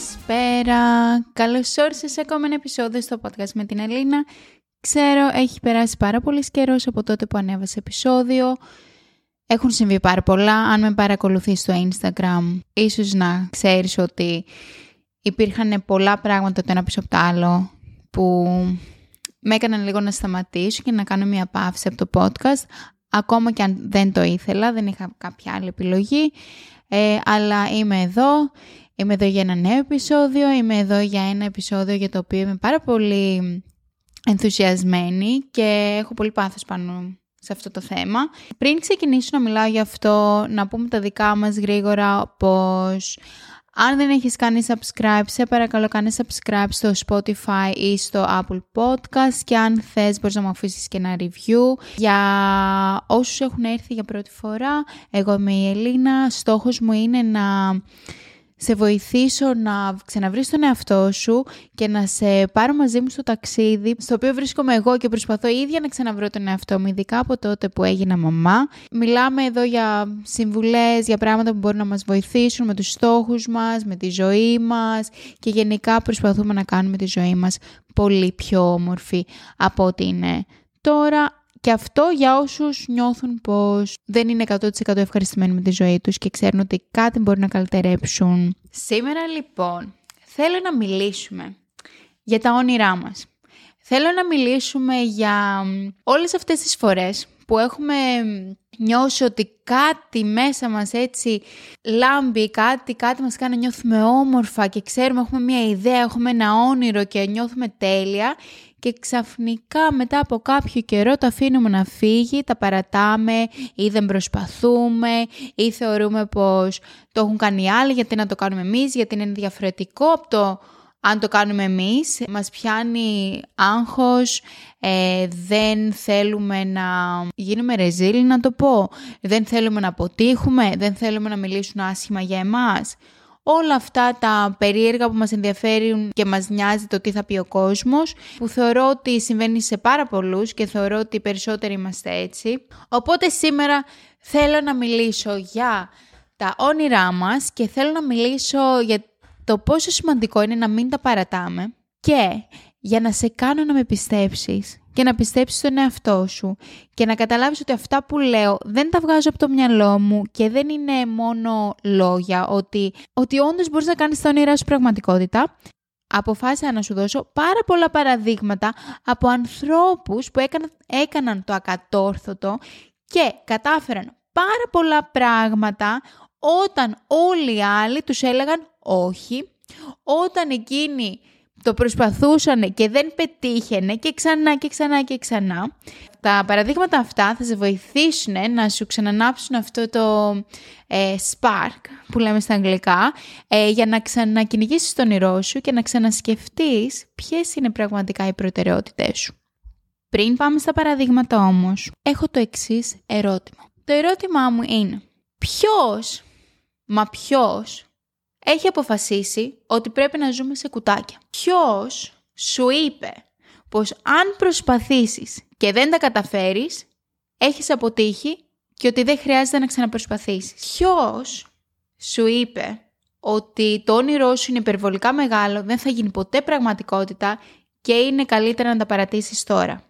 Καλησπέρα. Καλώς όρισες σε ακόμα ένα επεισόδιο στο podcast με την Ελίνα. Ξέρω, έχει περάσει πάρα πολύς καιρός από τότε που ανέβασε επεισόδιο. Έχουν συμβεί πάρα πολλά. Αν με παρακολουθείς στο Instagram, ίσως να ξέρεις ότι υπήρχαν πολλά πράγματα το ένα πίσω από το άλλο που με έκαναν λίγο να σταματήσω και να κάνω μια παύση από το podcast. Ακόμα και αν δεν το ήθελα, δεν είχα κάποια άλλη επιλογή. Ε, αλλά είμαι εδώ, είμαι εδώ για ένα νέο επεισόδιο, είμαι εδώ για ένα επεισόδιο για το οποίο είμαι πάρα πολύ ενθουσιασμένη και έχω πολύ πάθος πάνω σε αυτό το θέμα. Πριν ξεκινήσω να μιλάω για αυτό, να πούμε τα δικά μας γρήγορα πως αν δεν έχεις κάνει subscribe, σε παρακαλώ κάνε subscribe στο Spotify ή στο Apple Podcast και αν θες μπορείς να μου αφήσεις και ένα review. Για όσους έχουν έρθει για πρώτη φορά, εγώ είμαι η Ελίνα, στόχος μου είναι να σε βοηθήσω να ξαναβρεις τον εαυτό σου και να σε πάρω μαζί μου στο ταξίδι στο οποίο βρίσκομαι εγώ και προσπαθώ ίδια να ξαναβρω τον εαυτό μου, ειδικά από τότε που έγινα μαμά. Μιλάμε εδώ για συμβουλές, για πράγματα που μπορούν να μας βοηθήσουν με τους στόχους μας, με τη ζωή μας και γενικά προσπαθούμε να κάνουμε τη ζωή μας πολύ πιο όμορφη από ό,τι είναι τώρα και αυτό για όσους νιώθουν πως δεν είναι 100% ευχαριστημένοι με τη ζωή τους και ξέρουν ότι κάτι μπορεί να καλυτερέψουν. Σήμερα λοιπόν θέλω να μιλήσουμε για τα όνειρά μας. Θέλω να μιλήσουμε για όλες αυτές τις φορές που έχουμε νιώσει ότι κάτι μέσα μας έτσι λάμπει, κάτι, κάτι μας κάνει να νιώθουμε όμορφα και ξέρουμε, έχουμε μια ιδέα, έχουμε ένα όνειρο και νιώθουμε τέλεια και ξαφνικά μετά από κάποιο καιρό το αφήνουμε να φύγει, τα παρατάμε ή δεν προσπαθούμε ή θεωρούμε πως το έχουν κάνει άλλοι γιατί να το κάνουμε εμείς, γιατί είναι διαφορετικό από το αν το κάνουμε εμείς. Μας πιάνει άγχος, ε, δεν θέλουμε να γίνουμε ρεζίλ να το πω, δεν θέλουμε να αποτύχουμε, δεν θέλουμε να μιλήσουν άσχημα για εμάς όλα αυτά τα περίεργα που μας ενδιαφέρουν και μας νοιάζει το τι θα πει ο κόσμος, που θεωρώ ότι συμβαίνει σε πάρα πολλούς και θεωρώ ότι οι περισσότεροι είμαστε έτσι. Οπότε σήμερα θέλω να μιλήσω για τα όνειρά μας και θέλω να μιλήσω για το πόσο σημαντικό είναι να μην τα παρατάμε και για να σε κάνω να με πιστέψεις και να πιστέψεις στον εαυτό σου και να καταλάβεις ότι αυτά που λέω δεν τα βγάζω από το μυαλό μου και δεν είναι μόνο λόγια, ότι, ότι όντως μπορείς να κάνεις τα όνειρά σου πραγματικότητα. Αποφάσισα να σου δώσω πάρα πολλά παραδείγματα από ανθρώπους που έκαναν, έκαναν το ακατόρθωτο και κατάφεραν πάρα πολλά πράγματα όταν όλοι οι άλλοι τους έλεγαν όχι, όταν εκείνοι το προσπαθούσαν και δεν πετύχαινε και ξανά και ξανά και ξανά. Τα παραδείγματα αυτά θα σε βοηθήσουν να σου ξανανάψουν αυτό το ε, spark που λέμε στα αγγλικά ε, για να ξανακυνηγήσεις τον όνειρό σου και να ξανασκεφτείς ποιες είναι πραγματικά οι προτεραιότητές σου. Πριν πάμε στα παραδείγματα όμως, έχω το εξής ερώτημα. Το ερώτημά μου είναι ποιος, μα ποιος έχει αποφασίσει ότι πρέπει να ζούμε σε κουτάκια. Ποιος σου είπε πως αν προσπαθήσεις και δεν τα καταφέρεις, έχεις αποτύχει και ότι δεν χρειάζεται να ξαναπροσπαθήσεις; Ποιος σου είπε ότι το όνειρό σου είναι υπερβολικά μεγάλο, δεν θα γίνει ποτέ πραγματικότητα και είναι καλύτερα να τα παρατήσεις τώρα;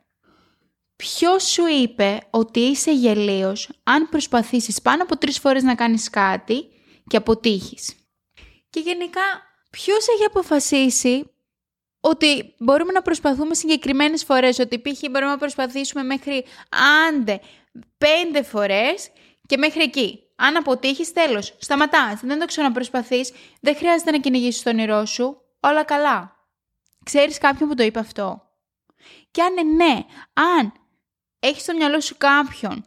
Ποιος σου είπε ότι είσαι γελίος αν προσπαθήσεις πάνω από τρεις φορές να κάνεις κάτι και αποτύχεις; Και γενικά, ποιος έχει αποφασίσει ότι μπορούμε να προσπαθούμε συγκεκριμένες φορές, ότι π.χ. μπορούμε να προσπαθήσουμε μέχρι άντε πέντε φορές και μέχρι εκεί. Αν αποτύχεις, τέλος. Σταματάς. Δεν το ξαναπροσπαθείς. Δεν χρειάζεται να κυνηγήσεις τον όνειρό σου. Όλα καλά. Ξέρεις κάποιον που το είπε αυτό; Και αν είναι ναι, αν έχεις στο μυαλό σου κάποιον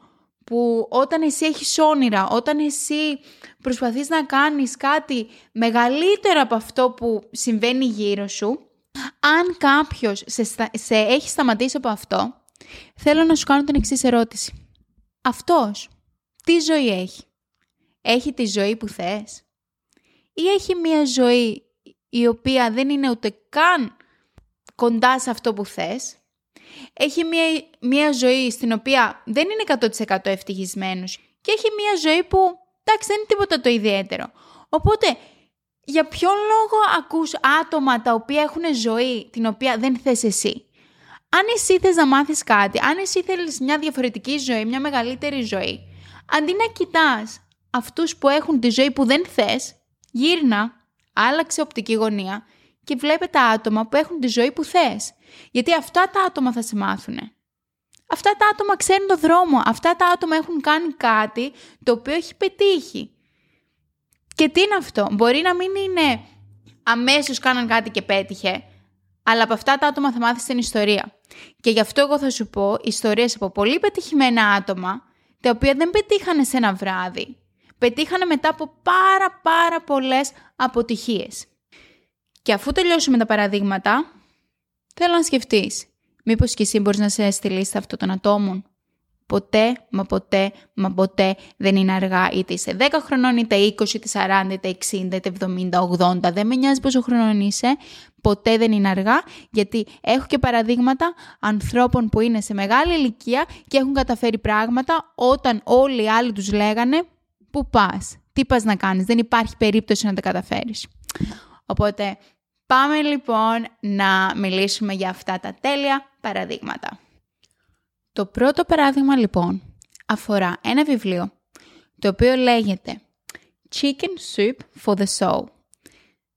που όταν εσύ έχεις όνειρα, όταν εσύ προσπαθείς να κάνεις κάτι μεγαλύτερο από αυτό που συμβαίνει γύρω σου, αν κάποιος σε, σε έχει σταματήσει από αυτό, θέλω να σου κάνω την εξής ερώτηση. Αυτός, τι ζωή έχει; Έχει τη ζωή που θες; Ή έχει μια ζωή η οποία δεν είναι ούτε καν κοντά σε αυτό που θες; Έχει μια, μια ζωή στην οποία δεν είναι 100% ευτυχισμένος και έχει μια ζωή που, εντάξει, δεν είναι τίποτα το ιδιαίτερο. Οπότε, για ποιο λόγο ακούς άτομα τα οποία έχουν ζωή την οποία δεν θες εσύ; Αν εσύ θες να μάθεις κάτι, αν εσύ θέλεις μια διαφορετική ζωή, μια μεγαλύτερη ζωή, αντί να κοιτάς αυτούς που έχουν τη ζωή που δεν θες, γύρνα, άλλαξε οπτική γωνία και βλέπε τα άτομα που έχουν τη ζωή που θες. Γιατί αυτά τα άτομα θα σε μάθουν. Αυτά τα άτομα ξέρουν το δρόμο. Αυτά τα άτομα έχουν κάνει κάτι το οποίο έχει πετύχει. Και τι είναι αυτό; Μπορεί να μην είναι αμέσως κάναν κάτι και πέτυχε, αλλά από αυτά τα άτομα θα μάθεις την ιστορία. Και γι' αυτό εγώ θα σου πω ιστορίες από πολύ πετυχημένα άτομα, τα οποία δεν πετύχανε σε ένα βράδυ. Πετύχανε μετά από πάρα πάρα πολλές αποτυχίες. Και αφού τελειώσουμε τα παραδείγματα, θέλω να σκεφτείς. Μήπως και εσύ μπορείς να σε στηλείς αυτόν των ατόμων. Ποτέ, μα ποτέ, μα ποτέ δεν είναι αργά. Είτε είσαι 10 χρονών, είτε 20, είτε 40, είτε 60, είτε 70, 80. Δεν με νοιάζει πόσο χρονών είσαι. Ποτέ δεν είναι αργά, γιατί έχω και παραδείγματα ανθρώπων που είναι σε μεγάλη ηλικία και έχουν καταφέρει πράγματα όταν όλοι οι άλλοι τους λέγανε «Πού πας, τι πας να κάνεις, δεν υπάρχει περίπτωση να τα καταφέρεις». Οπότε πάμε λοιπόν να μιλήσουμε για αυτά τα τέλεια παραδείγματα. Το πρώτο παράδειγμα λοιπόν αφορά ένα βιβλίο το οποίο λέγεται Chicken Soup for the Soul.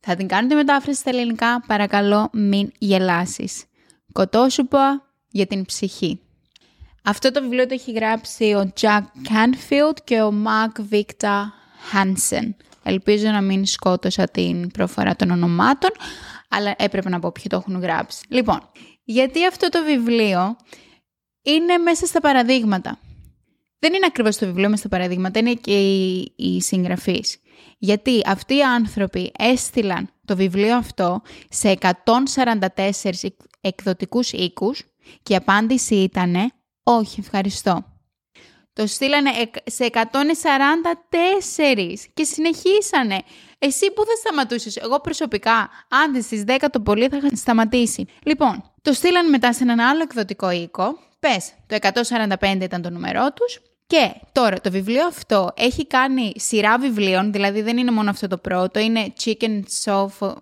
Θα την κάνω τη μετάφραση στα ελληνικά, παρακαλώ μην γελάσεις. Κοτόσουπα για την ψυχή. Αυτό το βιβλίο το έχει γράψει ο Jack Canfield και ο Mark Victor Hansen. Ελπίζω να μην σκότωσα την προφορά των ονομάτων, αλλά έπρεπε να πω ποιοι το έχουν γράψει. Λοιπόν, γιατί αυτό το βιβλίο είναι μέσα στα παραδείγματα; Δεν είναι ακριβώς το βιβλίο μέσα στα παραδείγματα, είναι και οι, οι συγγραφείς. Γιατί αυτοί οι άνθρωποι έστειλαν το βιβλίο αυτό σε 144 εκδοτικούς οίκους και η απάντηση ήταν «Όχι, ευχαριστώ». Το στείλανε σε 144 και συνεχίσανε. Εσύ που θα σταματούσες, εγώ προσωπικά, αν στις 10 το πολύ θα είχα σταματήσει. Λοιπόν, το στείλανε μετά σε έναν άλλο εκδοτικό οίκο Πες, το 145 ήταν το νούμερό τους και τώρα το βιβλίο αυτό έχει κάνει σειρά βιβλίων, δηλαδή δεν είναι μόνο αυτό το πρώτο, είναι Chicken, for,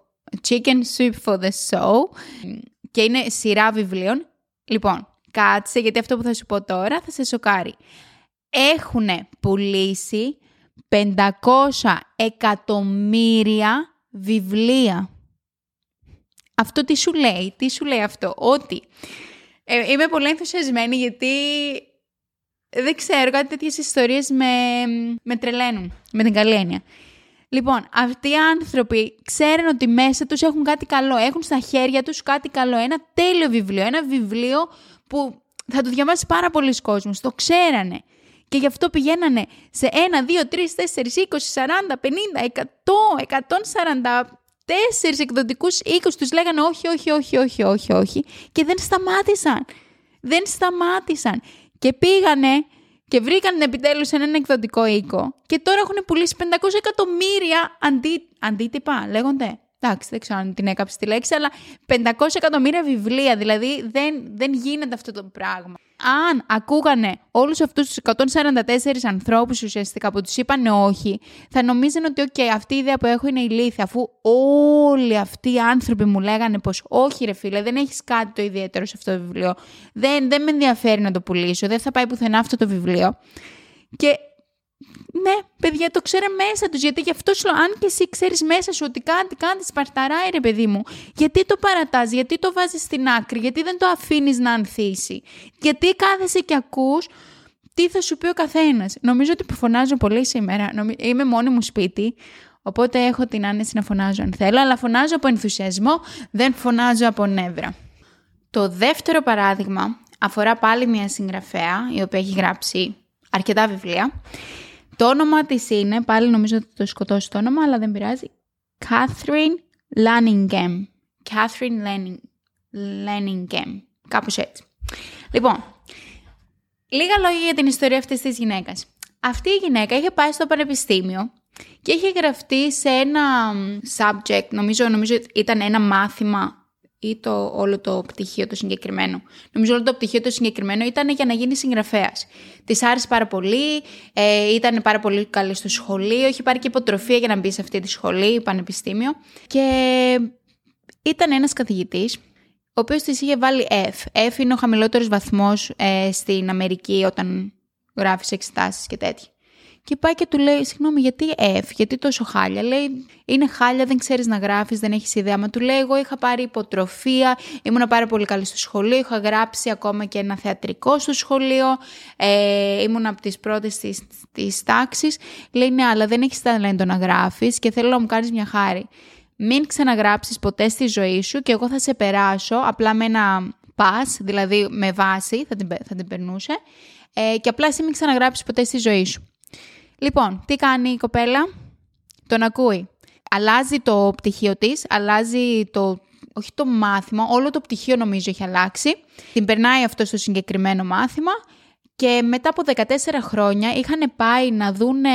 Chicken Soup for the Soul και είναι σειρά βιβλίων. Λοιπόν, κάτσε γιατί αυτό που θα σου πω τώρα θα σε σοκάρει. Έχουν πουλήσει 500 εκατομμύρια βιβλία. Αυτό τι σου λέει, τι σου λέει αυτό, ότι ε, είμαι πολύ ενθουσιασμένη γιατί δεν ξέρω, κάτι τέτοιες ιστορίες με, με τρελαίνουν. Με την καλή έννοια. Λοιπόν, αυτοί οι άνθρωποι ξέρουν ότι μέσα τους έχουν κάτι καλό. Έχουν στα χέρια τους κάτι καλό. Ένα τέλειο βιβλίο. Ένα βιβλίο που θα το διαβάσει πάρα πολλοί κόσμος. Το ξέρανε. Και γι' αυτό πηγαίνανε σε 1, 2, 3, 4, 20, 40, 50, 100, 140 τέσσερις εκδοτικούς οίκους τους λέγανε όχι, όχι, όχι, όχι, όχι, όχι και δεν σταμάτησαν. Δεν σταμάτησαν. Και πήγανε και βρήκαν επιτέλους έναν εκδοτικό οίκο και τώρα έχουν πουλήσει 500 εκατομμύρια αντί, αντίτυπα, λέγονται. Εντάξει, δεν ξέρω αν την έκαψε τη λέξη, αλλά 500 εκατομμύρια βιβλία, δηλαδή δεν, δεν γίνεται αυτό το πράγμα αν ακούγανε όλους αυτούς τους 144 ανθρώπους ουσιαστικά που τους είπαν όχι, θα νομίζανε ότι okay, αυτή η ιδέα που έχω είναι ηλίθια, αφού όλοι αυτοί οι άνθρωποι μου λέγανε πως όχι ρε φίλε, δεν έχεις κάτι το ιδιαίτερο σε αυτό το βιβλίο, δεν, δεν με ενδιαφέρει να το πουλήσω, δεν θα πάει πουθενά αυτό το βιβλίο. Και ναι, παιδιά, το ξέρε μέσα τους. Γιατί γι' αυτό σου λέω, αν και εσύ ξέρεις μέσα σου ότι κάτι κάτι σπαρταράει, ρε παιδί μου, γιατί το παρατάς, γιατί το βάζεις στην άκρη, γιατί δεν το αφήνεις να ανθίσει, γιατί κάθεσαι και ακούς τι θα σου πει ο καθένας. Νομίζω ότι φωνάζω πολύ σήμερα. Είμαι μόνη μου σπίτι. Οπότε έχω την άνεση να φωνάζω αν θέλω, αλλά φωνάζω από ενθουσιασμό, δεν φωνάζω από νεύρα. Το δεύτερο παράδειγμα αφορά πάλι μια συγγραφέα, η οποία έχει γράψει αρκετά βιβλία το όνομα της είναι, πάλι νομίζω ότι το σκοτώσει το όνομα, αλλά δεν πειράζει. Catherine Lanningham. Catherine Lanningham. Κάπως έτσι. Λοιπόν, λίγα λόγια για την ιστορία αυτής της γυναίκας. Αυτή η γυναίκα είχε πάει στο πανεπιστήμιο και είχε γραφτεί σε ένα subject, νομίζω, νομίζω ήταν ένα μάθημα ή το, όλο το πτυχίο το συγκεκριμένο. Νομίζω όλο το πτυχίο το συγκεκριμένο ήταν για να γίνει συγγραφέας. Της άρεσε πάρα πολύ, ε, ήταν πάρα πολύ καλή στο σχολείο, είχε πάρει και υποτροφία για να μπει σε αυτή τη σχολή, πανεπιστήμιο. Και ήταν ένας καθηγητής, ο οποίος της είχε βάλει F. F είναι ο χαμηλότερος βαθμός ε, στην Αμερική όταν γράφεις εξετάσεις και τέτοια. Και πάει και του λέει, συγγνώμη, γιατί F, γιατί τόσο χάλια; Λέει, είναι χάλια, δεν ξέρεις να γράφεις, δεν έχεις ιδέα. Μα του λέει, εγώ είχα πάρει υποτροφία, ήμουν πάρα πολύ καλή στο σχολείο, είχα γράψει ακόμα και ένα θεατρικό στο σχολείο, ε, ήμουν από τις πρώτες της τάξης. Λέει, ναι, αλλά δεν έχεις ταλέντο να γράφεις και θέλω να μου κάνεις μια χάρη. Μην ξαναγράψεις ποτέ στη ζωή σου και εγώ θα σε περάσω απλά με ένα pass, δηλαδή με βάση, θα την, θα την περνούσε, ε, και απλά εσύ μην ξαναγράψεις ποτέ στη ζωή σου. Λοιπόν, τι κάνει η κοπέλα, τον ακούει. Αλλάζει το πτυχίο της, αλλάζει το, όχι το μάθημα, όλο το πτυχίο νομίζω έχει αλλάξει. Την περνάει αυτό στο συγκεκριμένο μάθημα και μετά από 14 χρόνια είχαν πάει να δούνε,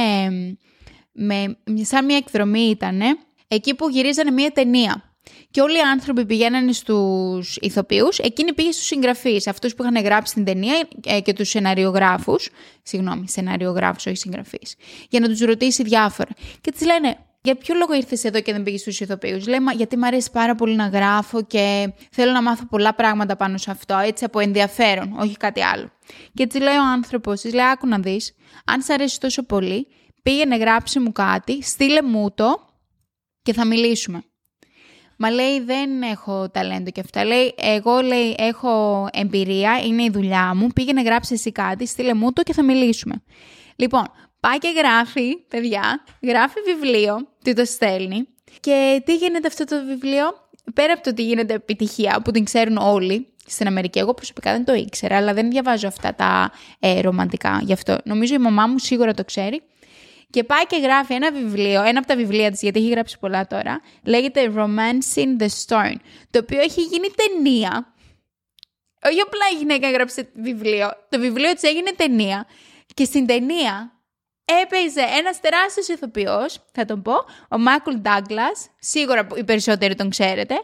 με, σαν μια εκδρομή ήτανε, εκεί που γυρίζανε μια ταινία. Και όλοι οι άνθρωποι πηγαίνανε στους ηθοποιούς, εκείνη πήγε στους συγγραφείς, αυτούς που είχαν γράψει την ταινία ε, και τους σεναριογράφους. Συγγνώμη, σεναριογράφους, όχι συγγραφείς. Για να τους ρωτήσει διάφορα. Και της λένε, για ποιο λόγο ήρθες εδώ και δεν πήγες στους ηθοποιούς; Λέει, γιατί μου αρέσει πάρα πολύ να γράφω και θέλω να μάθω πολλά πράγματα πάνω σε αυτό, έτσι από ενδιαφέρον, όχι κάτι άλλο. Και της λέει ο άνθρωπος, της λέει, άκου να δεις, αν σ' αρέσει τόσο πολύ, πήγαινε γράψει μου κάτι, στείλε μου το και θα μιλήσουμε. Μα λέει δεν έχω ταλέντο και αυτά. Λέει εγώ λέει έχω εμπειρία, είναι η δουλειά μου, πήγαινε γράψει εσύ κάτι, στείλε μου το και θα μιλήσουμε. Λοιπόν, πάει και γράφει, παιδιά, γράφει βιβλίο, τι το στέλνει. Και τι γίνεται αυτό το βιβλίο, πέρα από το ότι γίνεται επιτυχία που την ξέρουν όλοι στην Αμερική. Εγώ προσωπικά δεν το ήξερα, αλλά δεν διαβάζω αυτά τα ε, ρομαντικά γι' αυτό. Νομίζω η μαμά μου σίγουρα το ξέρει. Και πάει και γράφει ένα βιβλίο, ένα από τα βιβλία της, γιατί έχει γράψει πολλά τώρα, λέγεται Romancing the Stone, το οποίο έχει γίνει ταινία. Όχι απλά η γυναίκα έγραψε βιβλίο, το βιβλίο της έγινε ταινία και στην ταινία έπαιζε ένας τεράστιος ηθοποιός, θα τον πω, ο Μάικλ Ντάγκλας, σίγουρα οι περισσότεροι τον ξέρετε,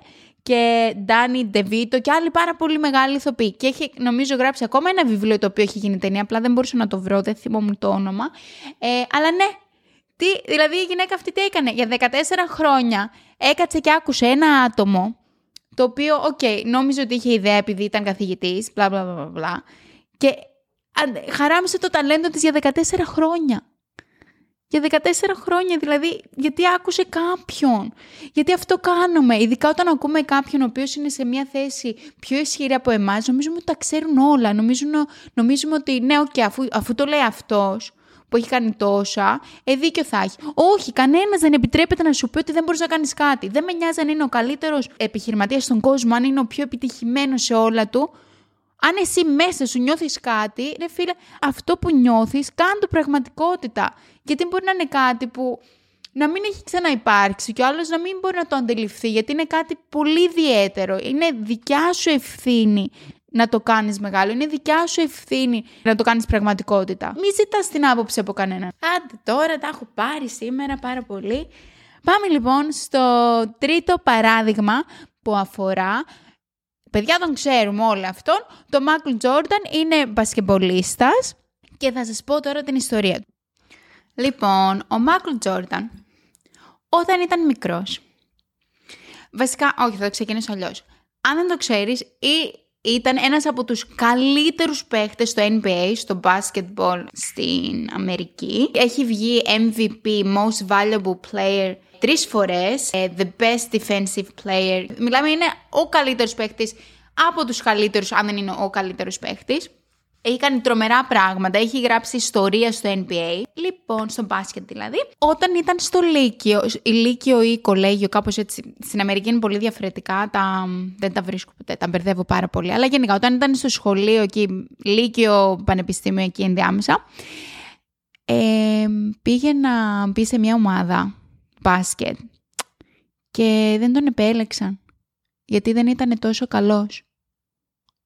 και Ντάνι Ντεβίτο και άλλοι πάρα πολύ μεγάλοι ηθοποιοί. Και έχει, νομίζω, γράψει ακόμα ένα βιβλίο το οποίο έχει γίνει ταινία. Απλά δεν μπορούσα να το βρω, δεν θυμόμουν το όνομα. Ε, αλλά ναι, τι, δηλαδή η γυναίκα αυτή τι έκανε; Για 14 χρόνια έκατσε και άκουσε ένα άτομο το οποίο, OK, okay, νόμιζε ότι είχε ιδέα επειδή ήταν καθηγητής, μπλα μπλα μπλα μπλα. Και χαράμισε το ταλέντο της για 14 χρόνια για 14 χρόνια, δηλαδή γιατί άκουσε κάποιον; Γιατί αυτό κάνουμε, ειδικά όταν ακούμε κάποιον ο οποίος είναι σε μια θέση πιο ισχυρή από εμάς, νομίζουμε ότι τα ξέρουν όλα, νομίζουμε, νομίζουμε ότι ναι, okay, αφού, αφού το λέει αυτός, που έχει κάνει τόσα, ε, δίκιο θα έχει. Όχι, κανένας δεν επιτρέπεται να σου πει ότι δεν μπορείς να κάνεις κάτι. Δεν με νοιάζει αν είναι ο καλύτερος επιχειρηματίας στον κόσμο, αν είναι ο πιο επιτυχημένος σε όλα του αν εσύ μέσα σου νιώθεις κάτι, ρε φίλε, αυτό που νιώθεις, κάνε το πραγματικότητα. Γιατί μπορεί να είναι κάτι που να μην έχει ξαναυπάρξει και ο άλλος να μην μπορεί να το αντιληφθεί, γιατί είναι κάτι πολύ ιδιαίτερο. Είναι δικιά σου ευθύνη να το κάνεις μεγάλο. Είναι δικιά σου ευθύνη να το κάνεις πραγματικότητα. Μη ζητάς την άποψη από κανέναν. Άντε τώρα, τα έχω πάρει σήμερα πάρα πολύ. Πάμε λοιπόν στο τρίτο παράδειγμα που αφορά παιδιά τον ξέρουμε όλο αυτόν. Το Μάικλ Τζόρνταν είναι μπασκεμπολίστας και θα σας πω τώρα την ιστορία του. Λοιπόν, ο Μάικλ Τζόρνταν όταν ήταν μικρός, βασικά, όχι θα το ξεκινήσω αλλιώς. Αν δεν το ξέρεις, ή ήταν ένας από τους καλύτερους παίχτες στο NBA, στο basketball στην Αμερική. Έχει βγει MVP, Most Valuable Player τρεις φορές, ε, the best defensive player. Μιλάμε, είναι ο καλύτερος παίχτης από τους καλύτερους, αν δεν είναι ο καλύτερος παίχτης. Έχει κάνει τρομερά πράγματα, έχει γράψει ιστορία στο NBA. Λοιπόν, στο μπάσκετ δηλαδή. Όταν ήταν στο Λύκειο, η Λύκειο ή κολέγιο, κάπως έτσι. Στην Αμερική είναι πολύ διαφορετικά. Τα, δεν τα βρίσκω ποτέ, τα μπερδεύω πάρα πολύ. Αλλά γενικά, όταν ήταν στο σχολείο εκεί, Λύκειο, Πανεπιστήμιο εκεί ενδιάμεσα, ε, πήγε να μπει σε μια ομάδα μπάσκετ και δεν τον επέλεξαν γιατί δεν ήταν τόσο καλός.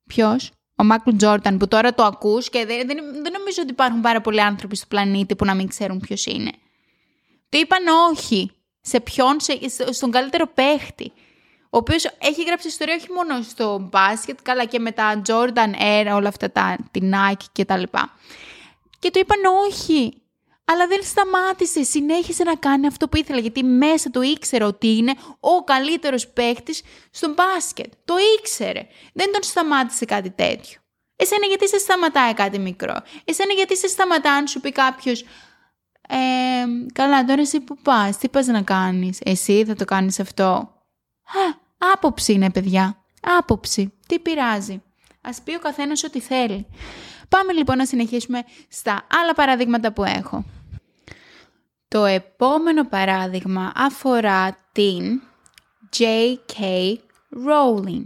Ποιος; Ο Μάικλ Τζόρταν που τώρα το ακούς και δεν, δεν, δεν νομίζω ότι υπάρχουν πάρα πολλοί άνθρωποι στο πλανήτη που να μην ξέρουν ποιος είναι. Του είπαν όχι. Σε ποιον, σε, στον καλύτερο παίχτη. ο οποίος έχει γράψει ιστορία όχι μόνο στο μπάσκετ, καλά και με τα Jordan Air, όλα αυτά τα, την Nike και τα λοιπά. Και του είπαν όχι, αλλά δεν σταμάτησε, συνέχισε να κάνει αυτό που ήθελε, γιατί μέσα του ήξερε ότι είναι ο καλύτερος παίκτη στο μπάσκετ. Το ήξερε. Δεν τον σταμάτησε κάτι τέτοιο. Εσένα γιατί σε σταματάει κάτι μικρό; Εσένα γιατί σε σταματά αν σου πει κάποιος. Ε, καλά, τώρα εσύ που πας, τι πας να κάνεις, εσύ θα το κάνεις αυτό; Α, άποψη είναι παιδιά, άποψη, τι πειράζει. Ας πει ο καθένας ό,τι θέλει. Πάμε λοιπόν να συνεχίσουμε στα άλλα παραδείγματα που έχω. Το επόμενο παράδειγμα αφορά την J.K. Rowling.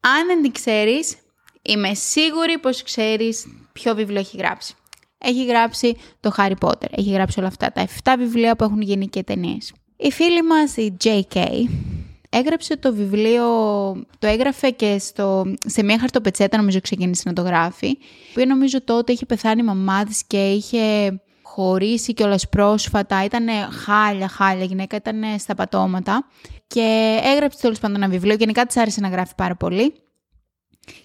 Αν δεν την ξέρεις, είμαι σίγουρη πως ξέρεις ποιο βιβλίο έχει γράψει. Έχει γράψει το Harry Potter, έχει γράψει όλα αυτά τα 7 βιβλία που έχουν γίνει και ταινίες. Η φίλη μας η J.K. έγραψε το βιβλίο, το έγραφε και στο, σε μια χαρτοπετσέτα νομίζω ξεκίνησε να το γράφει, που νομίζω τότε είχε πεθάνει η μαμά της και είχε χωρίσει κιόλας πρόσφατα, ήταν χάλια, χάλια γυναίκα, ήταν στα πατώματα και έγραψε τέλος πάντων ένα βιβλίο, γενικά της άρεσε να γράφει πάρα πολύ.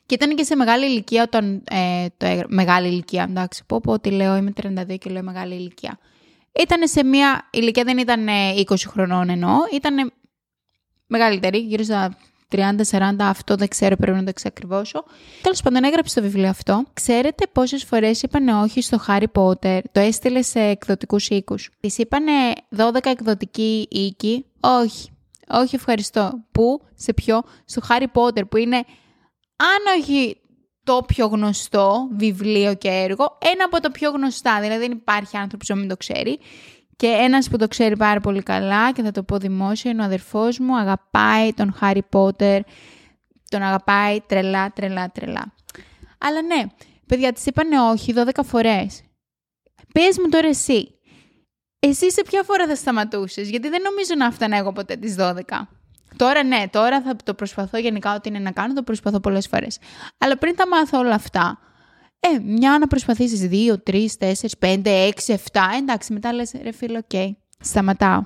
Και ήταν και σε μεγάλη ηλικία όταν ε, το έγραψε. Μεγάλη ηλικία, εντάξει, πω πω ότι λέω, είμαι 32 και λέω μεγάλη ηλικία. Ήταν σε μια ηλικία, δεν ήταν 20 χρονών εννοώ, ήταν μεγαλύτερη, γύρω στα 30-40, αυτό δεν ξέρω, πρέπει να το εξακριβώσω. Τέλος πάντων, έγραψε το βιβλίο αυτό. Ξέρετε πόσες φορές είπαν όχι στο Harry Potter, το έστειλε σε εκδοτικούς οίκους. Της είπαν 12 εκδοτικοί οίκοι, όχι. Όχι, ευχαριστώ. Πού, σε ποιο, στο Harry Potter, που είναι, αν όχι το πιο γνωστό βιβλίο και έργο, ένα από τα πιο γνωστά. Δηλαδή, δεν υπάρχει άνθρωπος που μην το ξέρει. Και ένας που το ξέρει πάρα πολύ καλά και θα το πω δημόσια είναι ο αδερφός μου, αγαπάει τον Χάρι Πότερ, τον αγαπάει τρελά, τρελά, τρελά. Αλλά ναι, παιδιά, της είπανε όχι 12 φορές. Πες μου τώρα εσύ, εσύ σε ποια φορά θα σταματούσες, γιατί δεν νομίζω να φτάνω εγώ ποτέ τις 12. Τώρα ναι, τώρα θα το προσπαθώ γενικά ό,τι είναι να κάνω, το προσπαθώ πολλές φορές. Αλλά πριν τα μάθω όλα αυτά, ε, μια να προσπαθήσεις δύο, τρεις, τέσσερις, πέντε, έξι, εφτά, εντάξει, μετά λες ρε φίλε, OK, okay, σταματάω.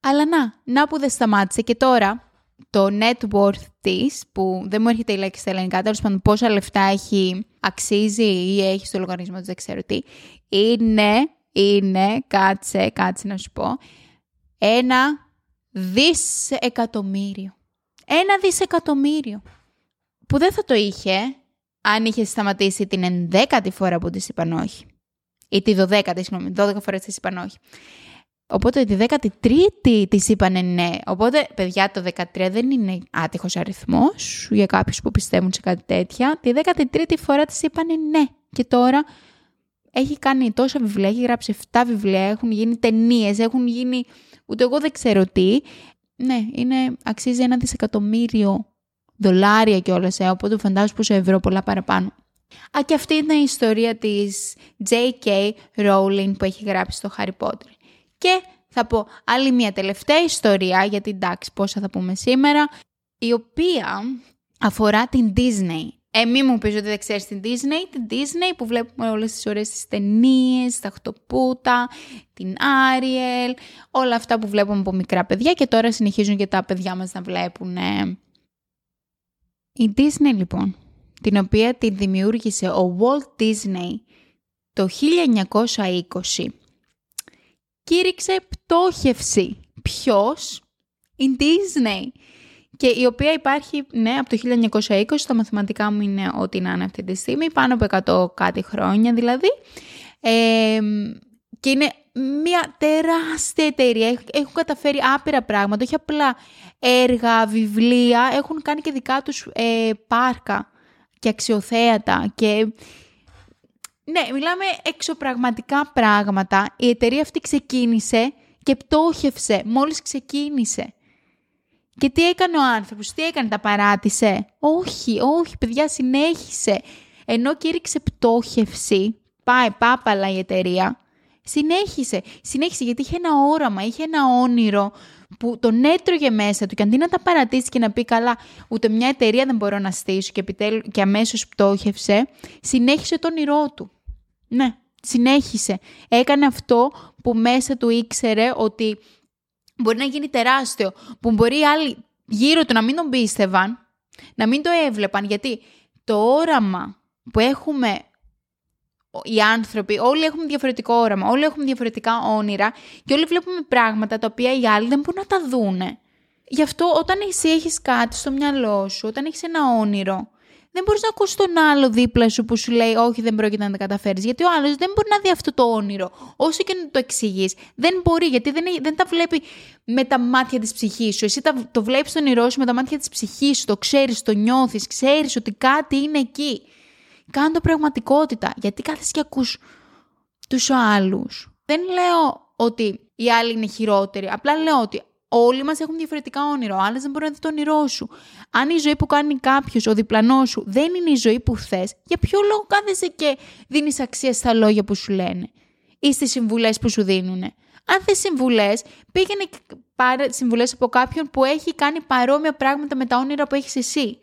Αλλά να, να που δεν σταμάτησε και τώρα το net worth της, που δεν μου έρχεται η λέξη στα ελληνικά, τέλος πάντων πόσα λεφτά έχει, αξίζει ή έχει στο λογαριασμό του, δεν ξέρω τι, είναι, είναι, κάτσε, κάτσε να σου πω, ένα δισεκατομμύριο. Ένα δισεκατομμύριο. Που δεν θα το είχε αν είχες σταματήσει την ενδέκατη φορά που της είπαν όχι. Ή τη δωδέκατη, συγγνώμη, δώδεκα φορές της είπαν όχι. Οπότε τη δέκατη τρίτη της είπαν ναι. Οπότε, παιδιά, το 13 δεν είναι άτυχος αριθμός για κάποιους που πιστεύουν σε κάτι τέτοια. Τη δέκατη τρίτη φορά της είπαν ναι. Και τώρα έχει κάνει τόσα βιβλία, έχει γράψει 7 βιβλία, έχουν γίνει ταινίες, έχουν γίνει. Ούτε εγώ δεν ξέρω τι. Ναι, είναι, αξίζει ένα δισεκατομμύριο δολάρια κιόλα, ε, οπότε φαντάζομαι πόσο ευρώ, πολλά παραπάνω. Α, και αυτή είναι η ιστορία της J.K. Rowling που έχει γράψει στο Harry Potter. Και θα πω άλλη μια τελευταία ιστορία, γιατί εντάξει πόσα θα πούμε σήμερα, η οποία αφορά την Disney. Ε, μη μου πεις ότι δεν ξέρεις την Disney, την Disney που βλέπουμε όλες τις ωραίες τις ταινίες, τα χτωπούτα, την Ariel, όλα αυτά που βλέπουμε από μικρά παιδιά και τώρα συνεχίζουν και τα παιδιά μας να βλέπουν η Disney λοιπόν, την οποία τη δημιούργησε ο Walt Disney το 1920, κήρυξε πτώχευση. Ποιος; Η Disney. Και η οποία υπάρχει, ναι, από το 1920, τα μαθηματικά μου είναι ό,τι να είναι αυτή τη στιγμή, πάνω από 100 κάτι χρόνια δηλαδή. Ε, και είναι μια τεράστια εταιρεία. Έχουν καταφέρει άπειρα πράγματα, όχι απλά έργα, βιβλία, έχουν κάνει και δικά τους ε, πάρκα και αξιοθέατα και... Ναι, μιλάμε εξωπραγματικά πράγματα. Η εταιρεία αυτή ξεκίνησε και πτώχευσε μόλις ξεκίνησε. Και τι έκανε ο άνθρωπος, τι έκανε, τα παράτησε; Όχι, όχι, παιδιά, συνέχισε. Ενώ κήρυξε πτώχευση, πάει πάπαλα η εταιρεία, συνέχισε. Συνέχισε γιατί είχε ένα όραμα, είχε ένα όνειρο που τον έτρωγε μέσα του και αντί να τα παρατήσει και να πει καλά ούτε μια εταιρεία δεν μπορώ να στήσω και, επιτέλου, και αμέσως πτώχευσε, συνέχισε το όνειρό του. Ναι, συνέχισε. Έκανε αυτό που μέσα του ήξερε ότι μπορεί να γίνει τεράστιο, που μπορεί οι άλλοι γύρω του να μην τον πίστευαν, να μην το έβλεπαν, γιατί το όραμα που έχουμε οι άνθρωποι, όλοι έχουμε διαφορετικό όραμα, όλοι έχουμε διαφορετικά όνειρα και όλοι βλέπουμε πράγματα τα οποία οι άλλοι δεν μπορούν να τα δούνε. Γι' αυτό όταν εσύ έχεις κάτι στο μυαλό σου, όταν έχεις ένα όνειρο, δεν μπορείς να ακούσεις τον άλλο δίπλα σου που σου λέει Όχι, δεν πρόκειται να τα καταφέρεις. Γιατί ο άλλος δεν μπορεί να δει αυτό το όνειρο. Όσο και να το εξηγείς, δεν μπορεί, γιατί δεν, δεν τα βλέπει με τα μάτια της ψυχής σου. Εσύ τα, το βλέπεις τον όνειρό σου με τα μάτια της ψυχής σου. Το ξέρεις, το νιώθεις, ξέρεις ότι κάτι είναι εκεί. Κάνε το πραγματικότητα. Γιατί κάθεσαι και ακούς τους άλλους. Δεν λέω ότι οι άλλοι είναι χειρότεροι. Απλά λέω ότι Όλοι μας έχουν διαφορετικά όνειρα. Ο άλλος δεν μπορεί να δει το όνειρό σου. Αν η ζωή που κάνει κάποιος, ο διπλανός σου, δεν είναι η ζωή που θες, για ποιο λόγο κάθεσαι και δίνεις αξία στα λόγια που σου λένε ή στις συμβουλές που σου δίνουν. Αν θες συμβουλές, πήγαινε και πάρε συμβουλές από κάποιον που έχει κάνει παρόμοια πράγματα με τα όνειρα που έχεις εσύ.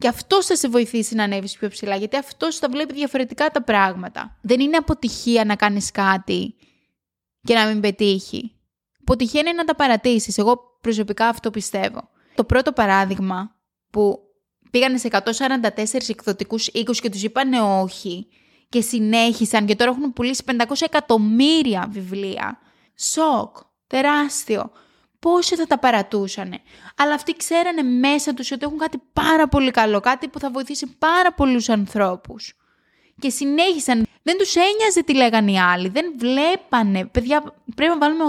Και αυτό θα σε βοηθήσει να ανέβεις πιο ψηλά, γιατί αυτό θα βλέπει διαφορετικά τα πράγματα. Δεν είναι αποτυχία να κάνεις κάτι και να μην πετύχει αποτυχία είναι να τα παρατήσεις. Εγώ προσωπικά αυτό πιστεύω. Το πρώτο παράδειγμα που πήγανε σε 144 εκδοτικούς οίκους και τους είπανε όχι και συνέχισαν και τώρα έχουν πουλήσει 500 εκατομμύρια βιβλία. Σοκ, τεράστιο. Πόσοι θα τα παρατούσανε. Αλλά αυτοί ξέρανε μέσα τους ότι έχουν κάτι πάρα πολύ καλό, κάτι που θα βοηθήσει πάρα πολλούς ανθρώπους. Και συνέχισαν δεν τους ένοιαζε τι λέγανε οι άλλοι, δεν βλέπανε. Παιδιά, πρέπει να βάλουμε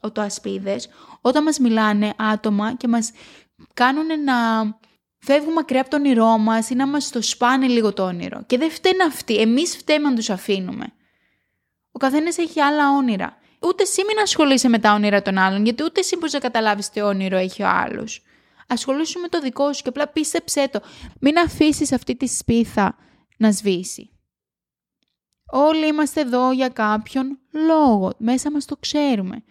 οτοασπίδες όταν μας μιλάνε άτομα και μας κάνουν να φεύγουμε μακριά από το όνειρό μας ή να μας το σπάνε λίγο το όνειρο. Και δεν φταίνουν αυτοί, εμείς φταίμε να τους αφήνουμε. Ο καθένας έχει άλλα όνειρα. Ούτε εσύ μην ασχολείσαι με τα όνειρα των άλλων, γιατί ούτε εσύ μπορείς να καταλάβεις τι όνειρο έχει ο άλλος. Ασχολήσου με το δικό σου και απλά πίστεψέ το. Μην αφήσεις αυτή τη σπίθα να σβήσει. Όλοι είμαστε εδώ για κάποιον λόγο. Μέσα μας το ξέρουμε.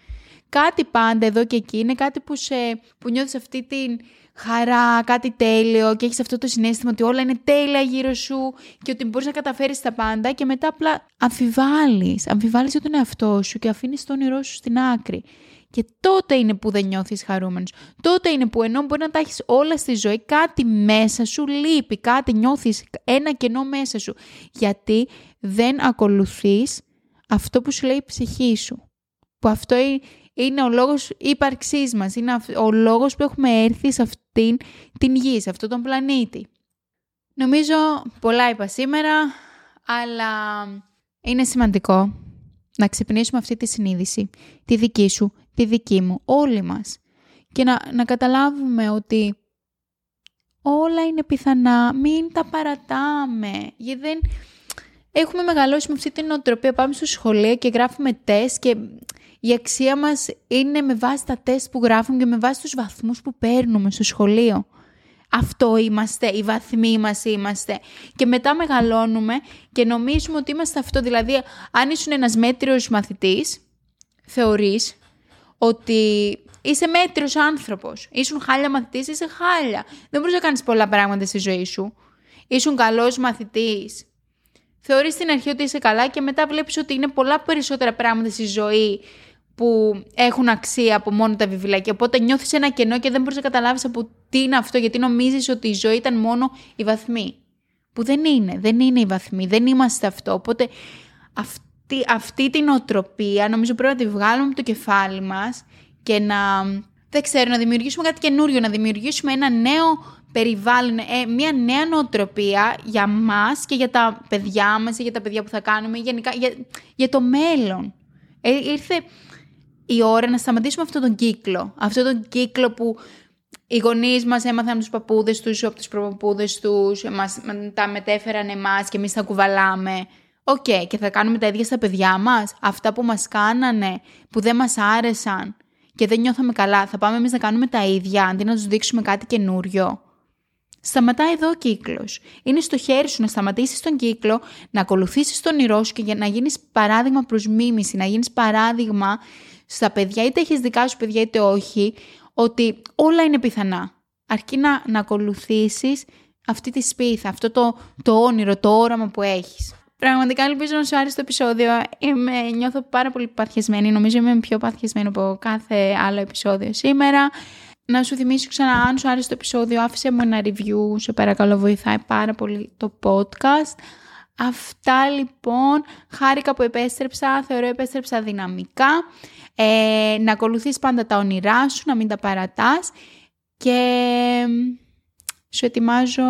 Κάτι πάντα εδώ και εκεί είναι κάτι που, σε, που νιώθεις αυτή την χαρά, κάτι τέλειο και έχεις αυτό το συνέστημα ότι όλα είναι τέλεια γύρω σου και ότι μπορείς να καταφέρεις τα πάντα και μετά απλά αμφιβάλλεις. Αμφιβάλλεις για τον εαυτό σου και αφήνεις το όνειρό σου στην άκρη. Και τότε είναι που δεν νιώθεις χαρούμενος. Τότε είναι που ενώ μπορεί να τα έχεις όλα στη ζωή, κάτι μέσα σου λείπει, κάτι νιώθεις ένα κενό μέσα σου. Γιατί δεν ακολουθείς αυτό που σου λέει η ψυχή σου. Που αυτό είναι ο λόγος ύπαρξής μας, είναι ο λόγος που έχουμε έρθει σε αυτήν την γη, σε αυτόν τον πλανήτη. Νομίζω πολλά είπα σήμερα, αλλά είναι σημαντικό να ξυπνήσουμε αυτή τη συνείδηση, τη δική σου, τη δική μου, όλοι μας. Και να, να καταλάβουμε ότι όλα είναι πιθανά, μην τα παρατάμε, γιατί δεν... Έχουμε μεγαλώσει με αυτή την οτροπία, πάμε στο σχολείο και γράφουμε τεστ και η αξία μας είναι με βάση τα τεστ που γράφουμε και με βάση τους βαθμούς που παίρνουμε στο σχολείο. Αυτό είμαστε, οι βαθμοί μας είμαστε. Και μετά μεγαλώνουμε και νομίζουμε ότι είμαστε αυτό. Δηλαδή, αν ήσουν ένας μέτριος μαθητής, θεωρείς ότι είσαι μέτριος άνθρωπος. Ήσουν χάλια μαθητής, είσαι χάλια. Δεν μπορείς να κάνεις πολλά πράγματα στη ζωή σου. Ήσουν καλός μαθητής. Θεωρείς στην αρχή ότι είσαι καλά και μετά βλέπεις ότι είναι πολλά περισσότερα πράγματα στη ζωή που έχουν αξία από μόνο τα βιβλία. οπότε νιώθεις ένα κενό και δεν μπορείς να καταλάβεις από τι είναι αυτό, γιατί νομίζεις ότι η ζωή ήταν μόνο οι βαθμοί. Που δεν είναι, δεν είναι οι βαθμοί, δεν είμαστε αυτό. Οπότε αυτή, αυτή την οτροπία νομίζω πρέπει να τη βγάλουμε από το κεφάλι μας και να, δεν ξέρω, να δημιουργήσουμε κάτι καινούριο, να δημιουργήσουμε ένα νέο περιβάλλον, ε, μια νέα νοοτροπία για μας και για τα παιδιά μας, για τα παιδιά που θα κάνουμε, γενικά για, για το μέλλον. Ε, ήρθε η ώρα να σταματήσουμε αυτόν τον κύκλο. Αυτόν τον κύκλο που οι γονείς μας έμαθαν τους παππούδες τους, από τους προπαππούδες τους, τα μετέφεραν εμάς και εμείς τα κουβαλάμε. OK, okay, και θα κάνουμε τα ίδια στα παιδιά μας. Αυτά που μας κάνανε, που δεν μας άρεσαν και δεν νιώθαμε καλά, θα πάμε εμείς να κάνουμε τα ίδια αντί να τους δείξουμε κάτι καινούριο. Σταματάει εδώ ο κύκλος. Είναι στο χέρι σου να σταματήσεις τον κύκλο, να ακολουθήσεις τον όνειρό σου και να γίνεις παράδειγμα προς μίμηση, να γίνεις παράδειγμα στα παιδιά, είτε έχεις δικά σου παιδιά είτε όχι, ότι όλα είναι πιθανά. Αρκεί να, να ακολουθήσεις αυτή τη σπίθα, αυτό το, το όνειρο, το όραμα που έχεις. Πραγματικά ελπίζω να σου άρεσε το επεισόδιο. Είμαι, νιώθω πάρα πολύ παθιασμένη. Νομίζω είμαι πιο παθιασμένη από κάθε άλλο επεισόδιο σήμερα. Να σου θυμίσω ξανά, αν σου άρεσε το επεισόδιο, άφησε μου ένα review. Σε παρακαλώ, βοηθάει πάρα πολύ το podcast. Αυτά λοιπόν, χάρηκα που επέστρεψα, θεωρώ επέστρεψα δυναμικά. Ε, να ακολουθείς πάντα τα όνειρά σου, να μην τα παρατάς και σου ετοιμάζω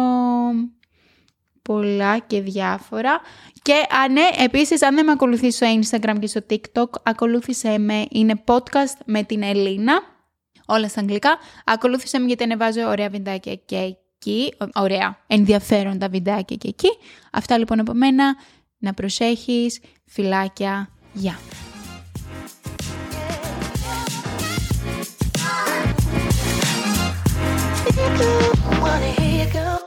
πολλά και διάφορα. Και α, ναι, επίσης αν δεν με ακολουθείς στο Instagram και στο TikTok, ακολούθησέ με, είναι podcast με την Ελίνα, όλα στα αγγλικά. Ακολούθησέ με γιατί ανεβάζω ωραία βιντεάκια και εκεί, ωραία, ενδιαφέροντα βιντεάκια και εκεί. Αυτά λοιπόν από μένα, να προσέχεις, φυλάκια, γεια. wanna hear you go.